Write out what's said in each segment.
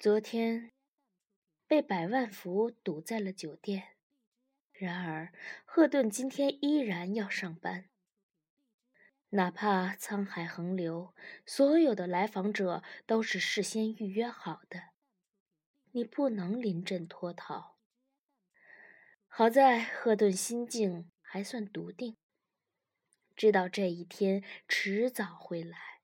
昨天被百万福堵在了酒店，然而赫顿今天依然要上班。哪怕沧海横流，所有的来访者都是事先预约好的，你不能临阵脱逃。好在赫顿心境还算笃定，知道这一天迟早会来。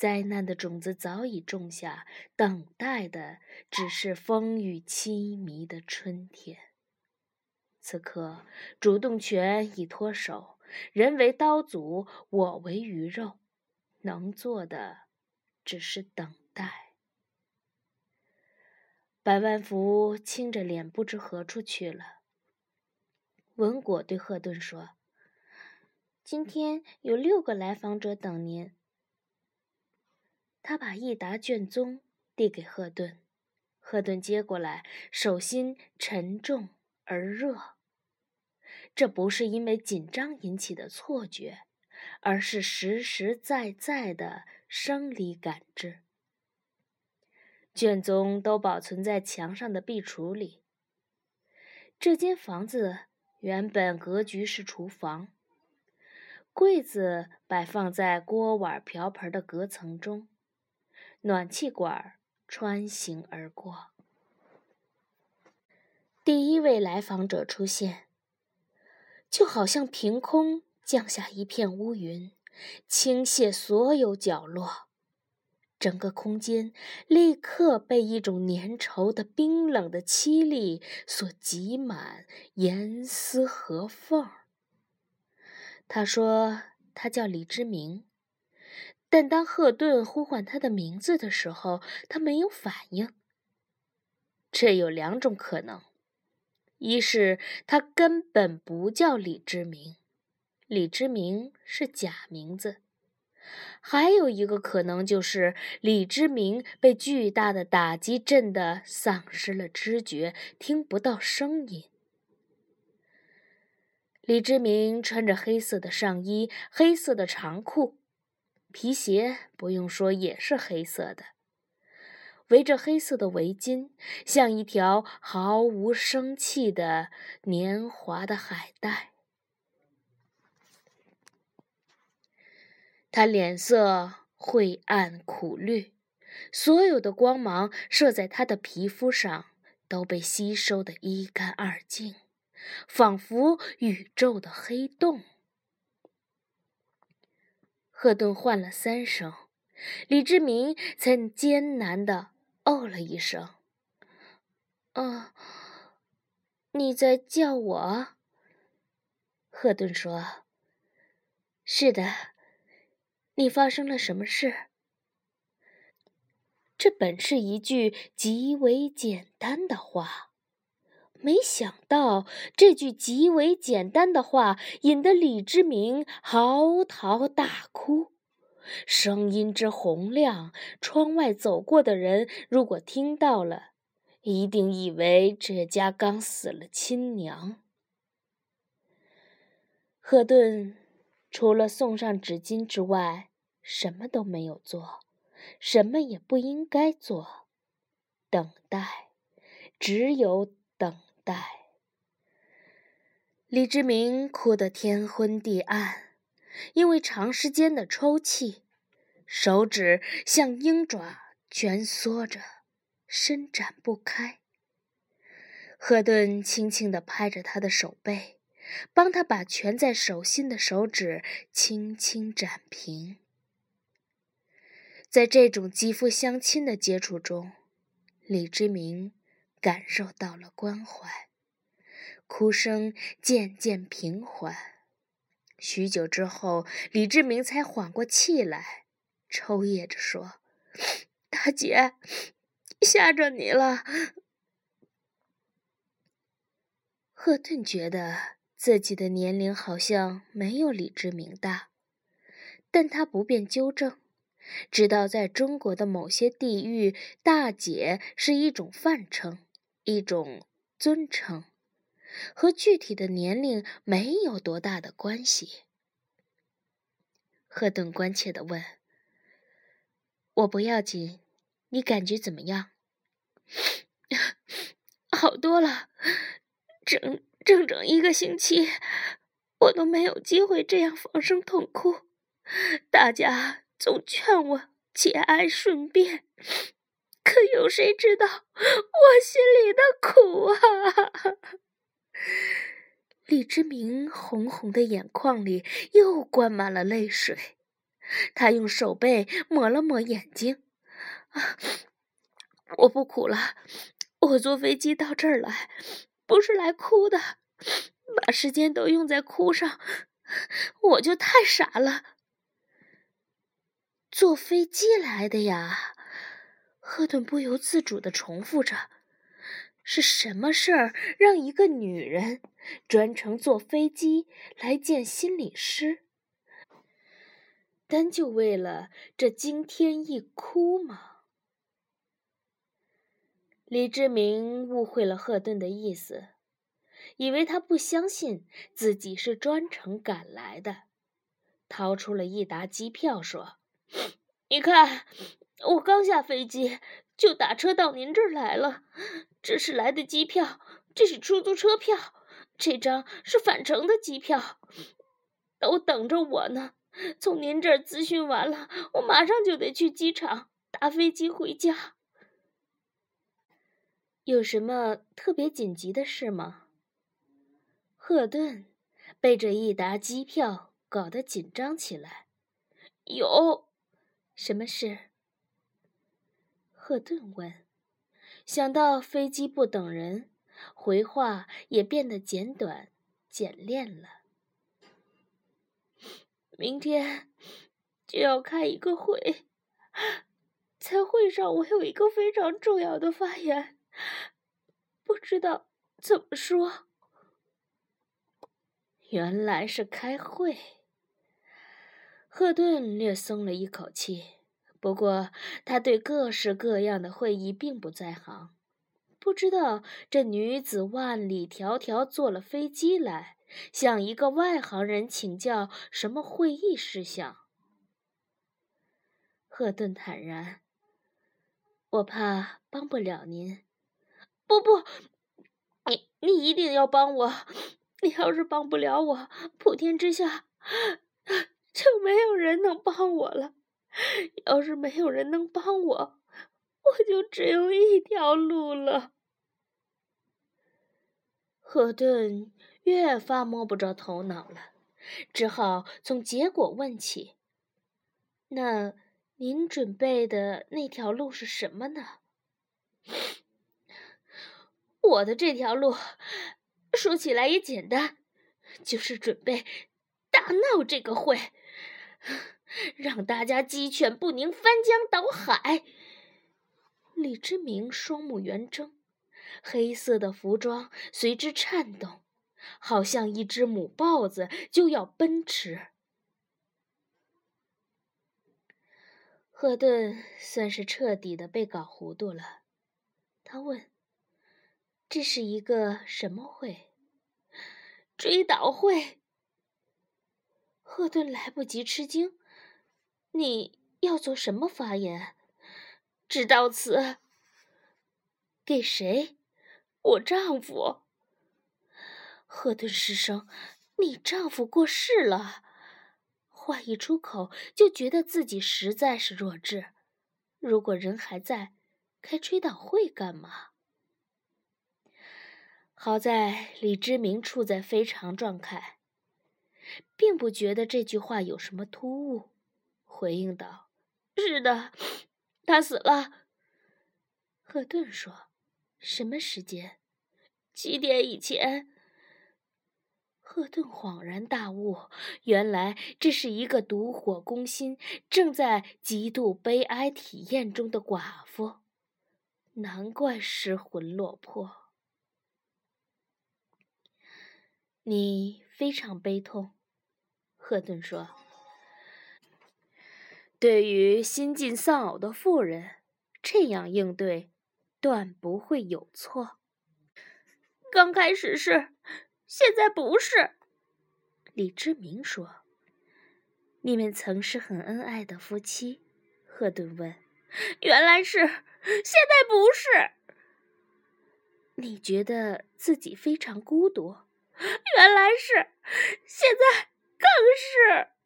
灾难的种子早已种下，等待的只是风雨凄迷的春天。此刻，主动权已脱手，人为刀俎，我为鱼肉，能做的只是等待。百万福青着脸，不知何处去了。文果对赫顿说：“今天有六个来访者等您。”他把一沓卷宗递给赫顿，赫顿接过来，手心沉重而热。这不是因为紧张引起的错觉，而是实实在在的生理感知。卷宗都保存在墙上的壁橱里。这间房子原本格局是厨房，柜子摆放在锅碗瓢盆的隔层中。暖气管穿行而过。第一位来访者出现，就好像凭空降下一片乌云，倾泻所有角落，整个空间立刻被一种粘稠的、冰冷的凄厉所挤满，严丝合缝。他说：“他叫李之明。”但当赫顿呼唤他的名字的时候，他没有反应。这有两种可能：一是他根本不叫李之明，李之明是假名字；还有一个可能就是李之明被巨大的打击震得丧失了知觉，听不到声音。李之明穿着黑色的上衣，黑色的长裤。皮鞋不用说，也是黑色的，围着黑色的围巾，像一条毫无生气的年华的海带。他脸色晦暗苦绿，所有的光芒射在他的皮肤上，都被吸收得一干二净，仿佛宇宙的黑洞。赫顿唤了三声，李志明才艰难地哦了一声：“啊，你在叫我？”赫顿说：“是的，你发生了什么事？”这本是一句极为简单的话，没想到这句极为简单的话引得李之明嚎啕大哭。声音之洪亮，窗外走过的人如果听到了，一定以为这家刚死了亲娘。赫顿除了送上纸巾之外，什么都没有做，什么也不应该做。等待，只有待。李志明哭得天昏地暗。因为长时间的抽泣，手指像鹰爪蜷缩着，伸展不开。赫顿轻轻地拍着他的手背，帮他把蜷在手心的手指轻轻展平。在这种肌肤相亲的接触中，李之明感受到了关怀，哭声渐渐平缓。许久之后，李志明才缓过气来，抽噎着说：“大姐，吓着你了。”赫顿觉得自己的年龄好像没有李志明大，但他不便纠正，知道在中国的某些地域，“大姐”是一种泛称，一种尊称。和具体的年龄没有多大的关系。赫顿关切地问：“我不要紧，你感觉怎么样？” 好多了。整整整一个星期，我都没有机会这样放声痛哭。大家总劝我节哀顺变，可有谁知道我心里的苦啊！李之明红红的眼眶里又灌满了泪水，他用手背抹了抹眼睛。啊，我不哭了，我坐飞机到这儿来，不是来哭的，把时间都用在哭上，我就太傻了。坐飞机来的呀？赫顿不由自主地重复着。是什么事儿让一个女人专程坐飞机来见心理师？单就为了这惊天一哭吗？李志明误会了赫顿的意思，以为他不相信自己是专程赶来的，掏出了一沓机票说：“你看，我刚下飞机。”就打车到您这儿来了，这是来的机票，这是出租车票，这张是返程的机票，都等着我呢。从您这儿咨询完了，我马上就得去机场打飞机回家。有什么特别紧急的事吗？赫顿被这一沓机票搞得紧张起来。有，什么事？赫顿问：“想到飞机不等人，回话也变得简短、简练了。明天就要开一个会，在会上我有一个非常重要的发言，不知道怎么说。原来是开会。”赫顿略松了一口气。不过，他对各式各样的会议并不在行，不知道这女子万里迢迢坐了飞机来，向一个外行人请教什么会议事项。赫顿坦然：“我怕帮不了您。”“不不，你你一定要帮我。你要是帮不了我，普天之下 就没有人能帮我了。”要是没有人能帮我，我就只有一条路了。赫顿越发摸不着头脑了，只好从结果问起。那您准备的那条路是什么呢？我的这条路说起来也简单，就是准备大闹这个会。让大家鸡犬不宁，翻江倒海。李之明双目圆睁，黑色的服装随之颤动，好像一只母豹子就要奔驰。赫顿算是彻底的被搞糊涂了，他问：“这是一个什么会？”追悼会。赫顿来不及吃惊。你要做什么发言？致悼词。给谁？我丈夫。赫顿失声：“你丈夫过世了。”话一出口，就觉得自己实在是弱智。如果人还在，开追悼会干嘛？好在李之明处在非常状态，并不觉得这句话有什么突兀。回应道：“是的，他死了。”赫顿说：“什么时间？七点以前？”赫顿恍然大悟，原来这是一个毒火攻心、正在极度悲哀体验中的寡妇，难怪失魂落魄。你非常悲痛，赫顿说。对于新晋丧偶的妇人，这样应对，断不会有错。刚开始是，现在不是。李志明说：“你们曾是很恩爱的夫妻。”赫顿问：“原来是，现在不是。”你觉得自己非常孤独。原来是，现在更是。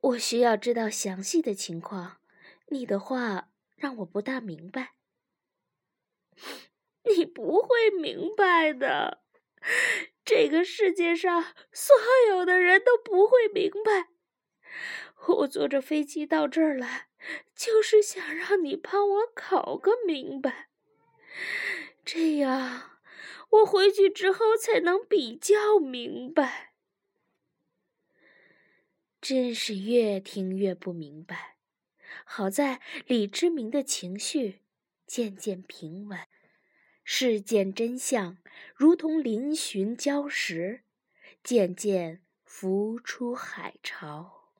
我需要知道详细的情况。你的话让我不大明白。你不会明白的。这个世界上所有的人都不会明白。我坐着飞机到这儿来，就是想让你帮我考个明白。这样，我回去之后才能比较明白。真是越听越不明白。好在李之明的情绪渐渐平稳。事件真相如同嶙峋礁石，渐渐浮出海潮。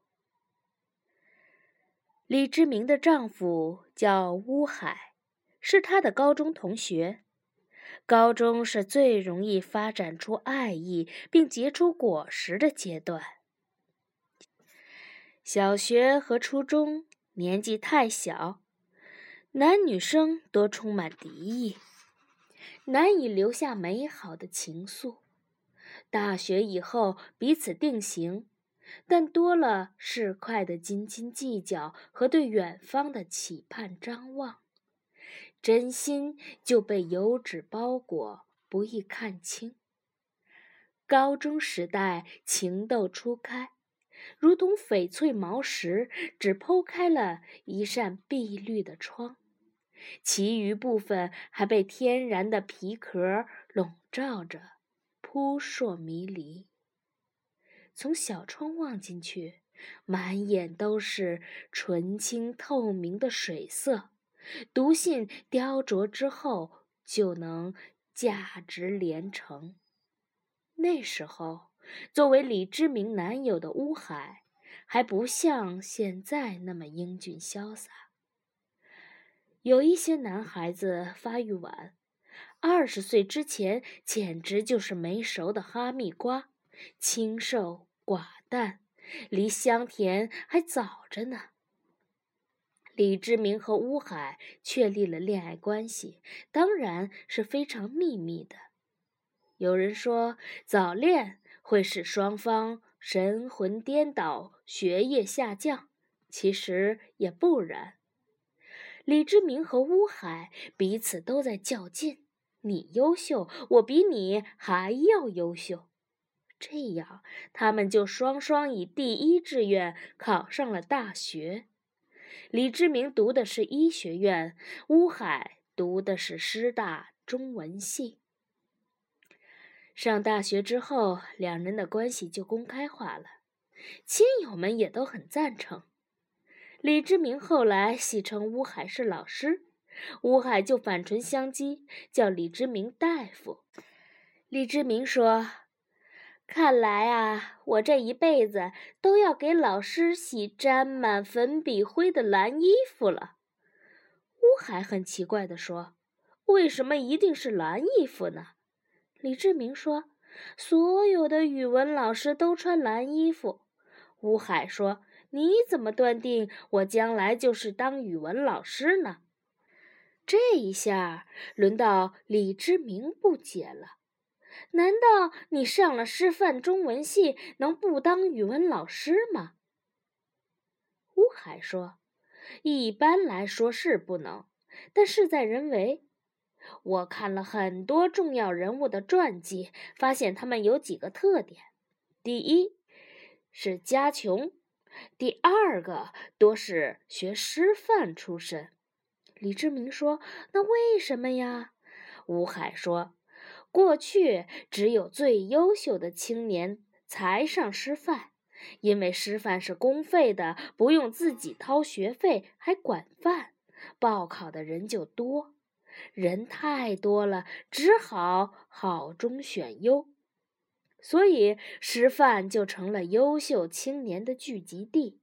李之明的丈夫叫乌海，是他的高中同学。高中是最容易发展出爱意并结出果实的阶段。小学和初中年纪太小，男女生都充满敌意。难以留下美好的情愫。大学以后彼此定型，但多了市侩的斤斤计较和对远方的期盼张望，真心就被油纸包裹，不易看清。高中时代情窦初开，如同翡翠毛石，只剖开了一扇碧绿的窗。其余部分还被天然的皮壳笼罩着，扑朔迷离。从小窗望进去，满眼都是纯清透明的水色。读信雕琢之后，就能价值连城。那时候，作为李之明男友的乌海，还不像现在那么英俊潇洒。有一些男孩子发育晚，二十岁之前简直就是没熟的哈密瓜，清瘦寡淡，离香甜还早着呢。李志明和乌海确立了恋爱关系，当然是非常秘密的。有人说早恋会使双方神魂颠倒、学业下降，其实也不然。李志明和乌海彼此都在较劲，你优秀，我比你还要优秀，这样他们就双双以第一志愿考上了大学。李志明读的是医学院，乌海读的是师大中文系。上大学之后，两人的关系就公开化了，亲友们也都很赞成。李之明后来戏称乌海是老师，乌海就反唇相讥，叫李之明大夫。李之明说：“看来啊，我这一辈子都要给老师洗沾满粉笔灰的蓝衣服了。”乌海很奇怪地说：“为什么一定是蓝衣服呢？”李志明说：“所有的语文老师都穿蓝衣服。”乌海说。你怎么断定我将来就是当语文老师呢？这一下轮到李志明不解了。难道你上了师范中文系能不当语文老师吗？乌海说：“一般来说是不能，但事在人为。我看了很多重要人物的传记，发现他们有几个特点：第一是家穷。”第二个多是学师范出身，李志明说：“那为什么呀？”吴海说：“过去只有最优秀的青年才上师范，因为师范是公费的，不用自己掏学费，还管饭，报考的人就多，人太多了，只好好中选优。”所以，师范就成了优秀青年的聚集地。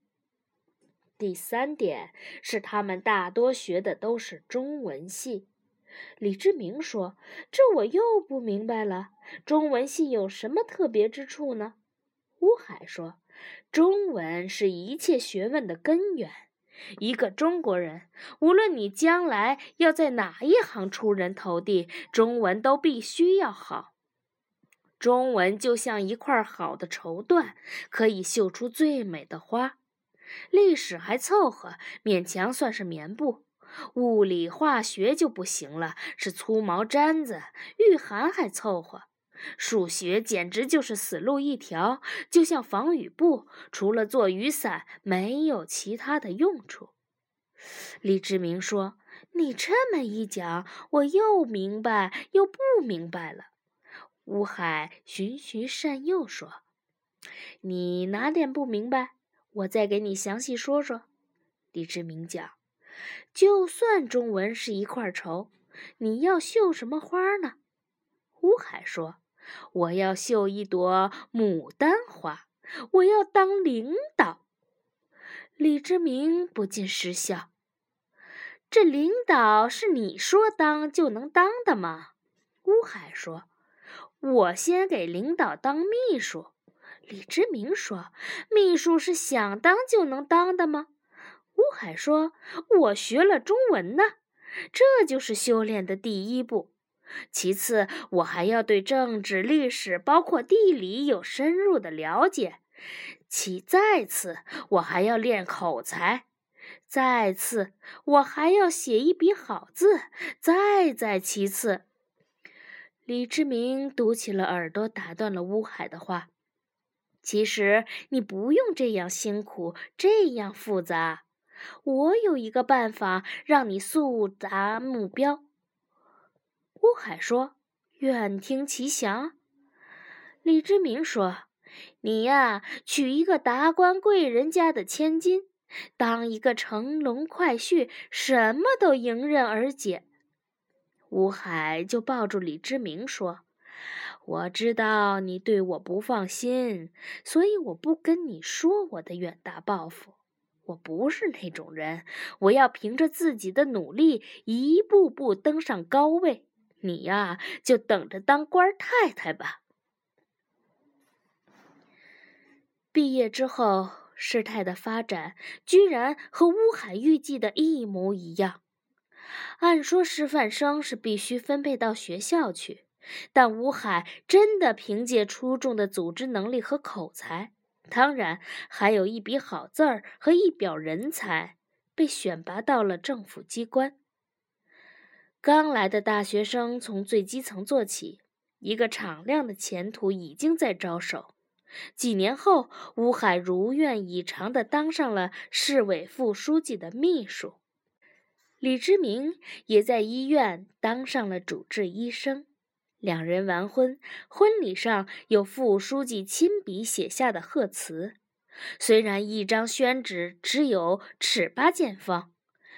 第三点是，他们大多学的都是中文系。李志明说：“这我又不明白了，中文系有什么特别之处呢？”乌海说：“中文是一切学问的根源，一个中国人，无论你将来要在哪一行出人头地，中文都必须要好。中文就像一块好的绸缎，可以绣出最美的花。历史还凑合，勉强算是棉布；物理、化学就不行了，是粗毛毡子；御寒还凑合。数学简直就是死路一条，就像防雨布，除了做雨伞，没有其他的用处。李志明说：“你这么一讲，我又明白又不明白了。”乌海循循善诱说：“你哪点不明白？我再给你详细说说。”李志明讲：“就算中文是一块绸，你要绣什么花呢？”乌海说。我要绣一朵牡丹花，我要当领导。李之明不禁失笑：“这领导是你说当就能当的吗？”乌海说：“我先给领导当秘书。”李之明说：“秘书是想当就能当的吗？”乌海说：“我学了中文呢，这就是修炼的第一步。”其次，我还要对政治、历史，包括地理有深入的了解。其再次，我还要练口才。再次，我还要写一笔好字。再再其次，李志明堵起了耳朵，打断了乌海的话：“其实你不用这样辛苦，这样复杂。我有一个办法，让你速达目标。”乌海说：“愿听其详。”李之明说：“你呀，娶一个达官贵人家的千金，当一个乘龙快婿，什么都迎刃而解。”乌海就抱住李之明说：“我知道你对我不放心，所以我不跟你说我的远大抱负。我不是那种人，我要凭着自己的努力，一步步登上高位。”你呀，就等着当官太太吧。毕业之后，事态的发展居然和乌海预计的一模一样。按说师范生是必须分配到学校去，但乌海真的凭借出众的组织能力和口才，当然还有一笔好字儿和一表人才，被选拔到了政府机关。刚来的大学生从最基层做起，一个敞亮的前途已经在招手。几年后，乌海如愿以偿地当上了市委副书记的秘书，李之明也在医院当上了主治医生。两人完婚，婚礼上有副书记亲笔写下的贺词，虽然一张宣纸只有尺八见方，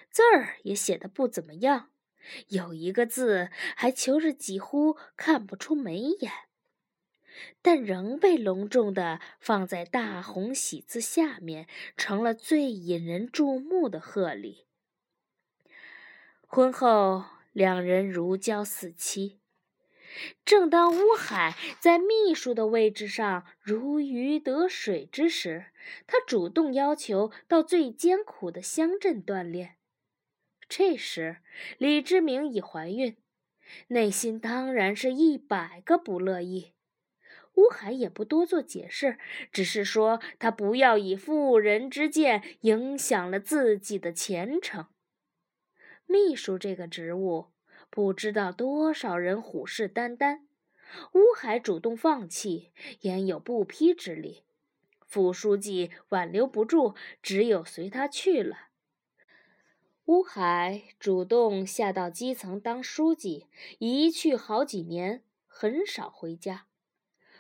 字儿也写得不怎么样。有一个字还求着几乎看不出眉眼，但仍被隆重的放在大红喜字下面，成了最引人注目的贺礼。婚后，两人如胶似漆。正当乌海在秘书的位置上如鱼得水之时，他主动要求到最艰苦的乡镇锻炼。这时，李之明已怀孕，内心当然是一百个不乐意。乌海也不多做解释，只是说他不要以妇人之见影响了自己的前程。秘书这个职务，不知道多少人虎视眈眈。乌海主动放弃，焉有不批之理？副书记挽留不住，只有随他去了。乌海主动下到基层当书记，一去好几年，很少回家。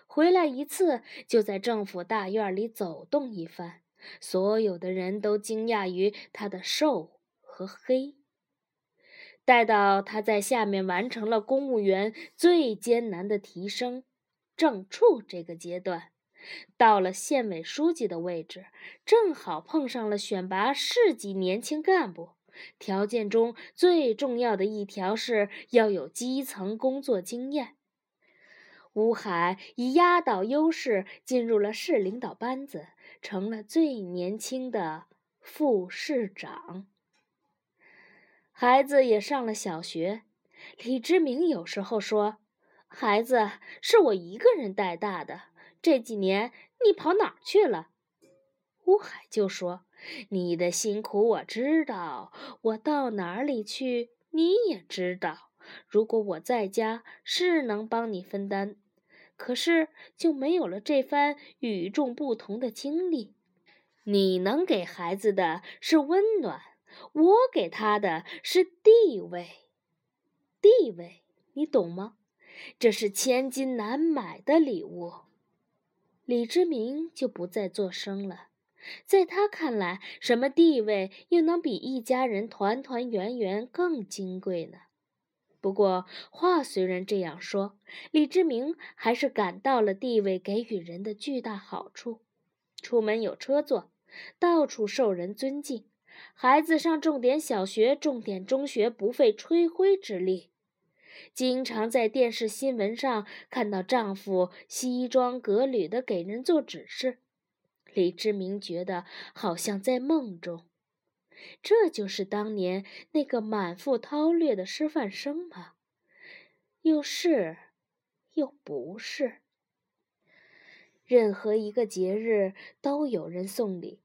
回来一次，就在政府大院里走动一番。所有的人都惊讶于他的瘦和黑。待到他在下面完成了公务员最艰难的提升——正处这个阶段，到了县委书记的位置，正好碰上了选拔市级年轻干部。条件中最重要的一条是要有基层工作经验。乌海以压倒优势进入了市领导班子，成了最年轻的副市长。孩子也上了小学，李之明有时候说：“孩子是我一个人带大的，这几年你跑哪儿去了？”乌海就说：“你的辛苦我知道，我到哪里去你也知道。如果我在家，是能帮你分担，可是就没有了这番与众不同的经历。你能给孩子的是温暖，我给他的是地位。地位，你懂吗？这是千金难买的礼物。”李之明就不再作声了。在他看来，什么地位又能比一家人团团圆圆更金贵呢？不过话虽然这样说，李志明还是感到了地位给予人的巨大好处：出门有车坐，到处受人尊敬；孩子上重点小学、重点中学不费吹灰之力；经常在电视新闻上看到丈夫西装革履地给人做指示。李志明觉得好像在梦中，这就是当年那个满腹韬略的师范生吗？又是，又不是。任何一个节日都有人送礼，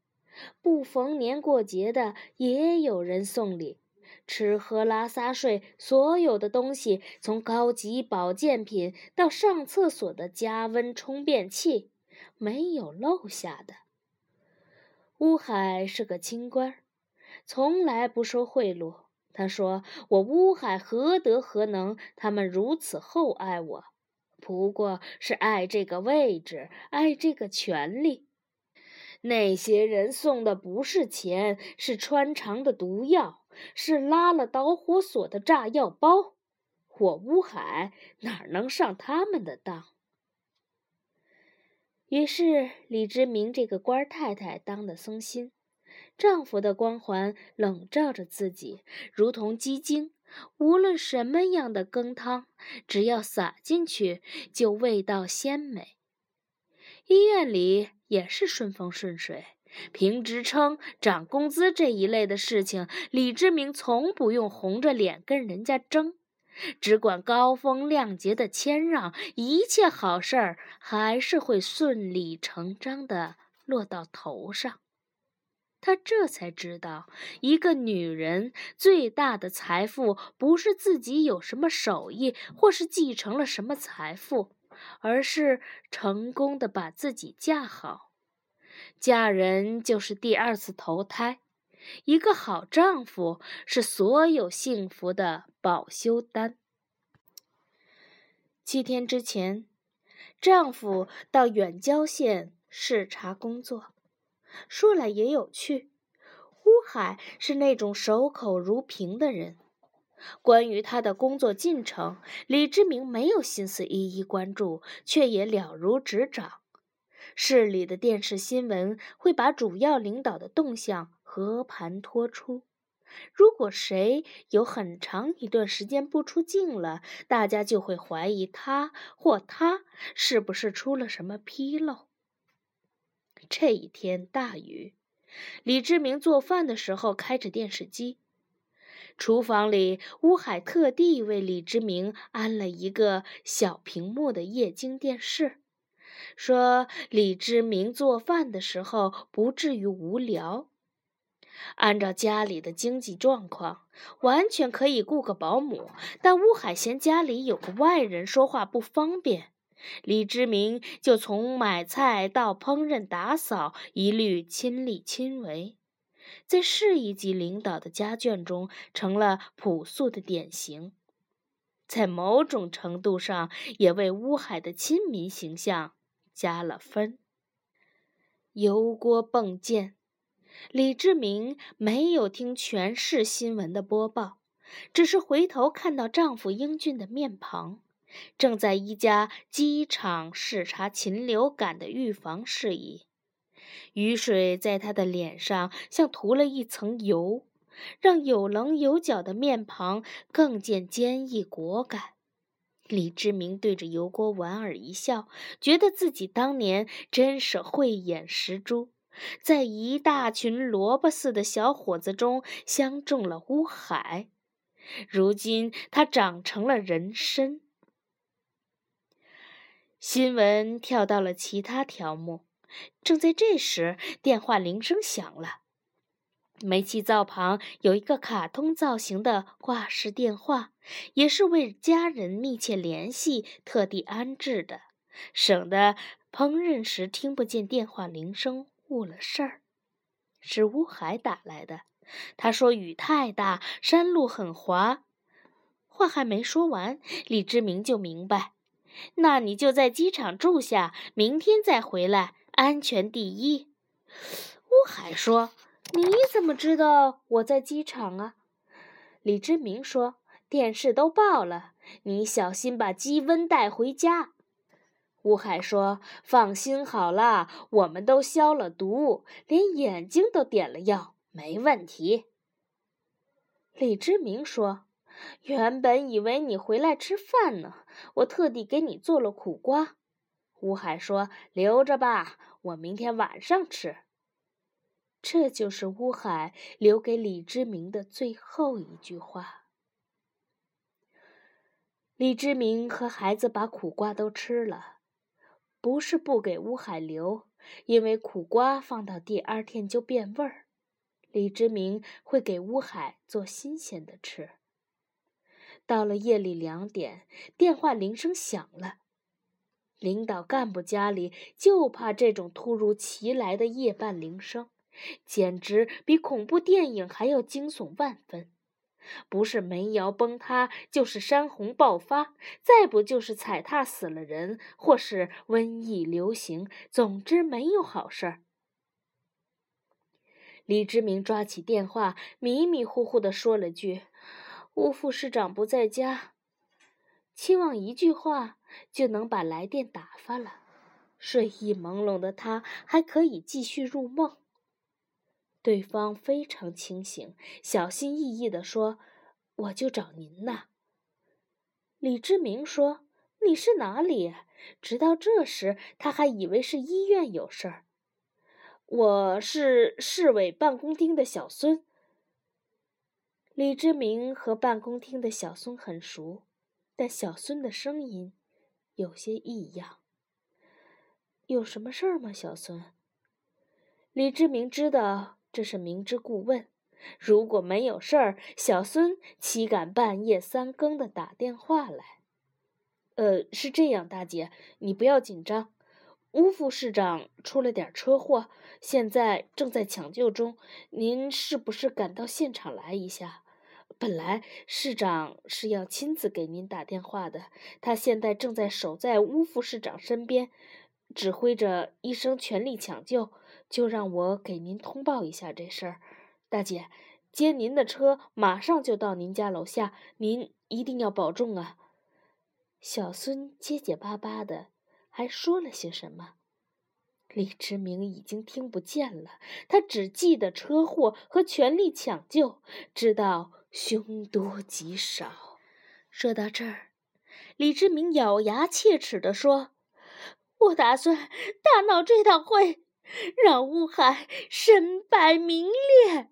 不逢年过节的也有人送礼。吃喝拉撒睡，所有的东西，从高级保健品到上厕所的加温充电器。没有漏下的。乌海是个清官，从来不收贿赂。他说：“我乌海何德何能？他们如此厚爱我，不过是爱这个位置，爱这个权力。那些人送的不是钱，是穿肠的毒药，是拉了导火索的炸药包。我乌海哪能上他们的当？”于是，李之明这个官太太当得松心，丈夫的光环笼罩着自己，如同鸡精。无论什么样的羹汤，只要撒进去，就味道鲜美。医院里也是顺风顺水，评职称、涨工资这一类的事情，李之明从不用红着脸跟人家争。只管高风亮节的谦让，一切好事儿还是会顺理成章的落到头上。他这才知道，一个女人最大的财富不是自己有什么手艺，或是继承了什么财富，而是成功的把自己嫁好。嫁人就是第二次投胎。一个好丈夫是所有幸福的保修单。七天之前，丈夫到远郊县视察工作。说来也有趣，乌海是那种守口如瓶的人。关于他的工作进程，李志明没有心思一一关注，却也了如指掌。市里的电视新闻会把主要领导的动向。和盘托出。如果谁有很长一段时间不出镜了，大家就会怀疑他或他是不是出了什么纰漏。这一天大雨，李志明做饭的时候开着电视机。厨房里，乌海特地为李志明安了一个小屏幕的液晶电视，说李志明做饭的时候不至于无聊。按照家里的经济状况，完全可以雇个保姆，但乌海嫌家里有个外人说话不方便，李之明就从买菜到烹饪打扫一律亲力亲为，在市一级领导的家眷中成了朴素的典型，在某种程度上也为乌海的亲民形象加了分。油锅迸溅。李志明没有听全市新闻的播报，只是回头看到丈夫英俊的面庞，正在一家机场视察禽流感的预防事宜。雨水在他的脸上像涂了一层油，让有棱有角的面庞更见坚毅果敢。李志明对着油锅莞尔一笑，觉得自己当年真是慧眼识珠。在一大群萝卜似的小伙子中相中了乌海。如今他长成了人参。新闻跳到了其他条目。正在这时，电话铃声响了。煤气灶旁有一个卡通造型的挂式电话，也是为家人密切联系特地安置的，省得烹饪时听不见电话铃声误了事儿。是乌海打来的，他说雨太大，山路很滑。话还没说完，李志明就明白，那你就在机场住下，明天再回来，安全第一。乌海说：“你怎么知道我在机场啊？”李志明说：“电视都报了，你小心把鸡瘟带回家。”乌海说：“放心好了，我们都消了毒，连眼睛都点了药，没问题。”李志明说。原本以为你回来吃饭呢，我特地给你做了苦瓜。乌海说：“留着吧，我明天晚上吃。”这就是乌海留给李之明的最后一句话。李之明和孩子把苦瓜都吃了，不是不给乌海留，因为苦瓜放到第二天就变味儿。李之明会给乌海做新鲜的吃。到了夜里两点，电话铃声响了。领导干部家里就怕这种突如其来的夜半铃声，简直比恐怖电影还要惊悚万分。不是煤窑崩塌，就是山洪爆发，再不就是踩踏死了人，或是瘟疫流行。总之，没有好事儿。李志明抓起电话，迷迷糊糊地说了句。吴副市长不在家，期望一句话就能把来电打发了。睡意朦胧的他还可以继续入梦。对方非常清醒，小心翼翼地说：“我就找您呐。”李志明说：“你是哪里？”直到这时，他还以为是医院有事儿。我是市委办公厅的小孙。李志明和办公厅的小孙很熟，但小孙的声音有些异样。有什么事儿吗，小孙？李志明知道这是明知故问。如果没有事儿，小孙岂敢半夜三更的打电话来？呃，是这样，大姐，你不要紧张。乌副市长出了点车祸，现在正在抢救中。您是不是赶到现场来一下？本来市长是要亲自给您打电话的，他现在正在守在乌副市长身边，指挥着医生全力抢救，就让我给您通报一下这事儿。大姐，接您的车马上就到您家楼下，您一定要保重啊！小孙结结巴巴的，还说了些什么？李志明已经听不见了，他只记得车祸和全力抢救，知道。凶多吉少。说到这儿，李志明咬牙切齿地说：“我打算大闹这场会，让乌海身败名裂。”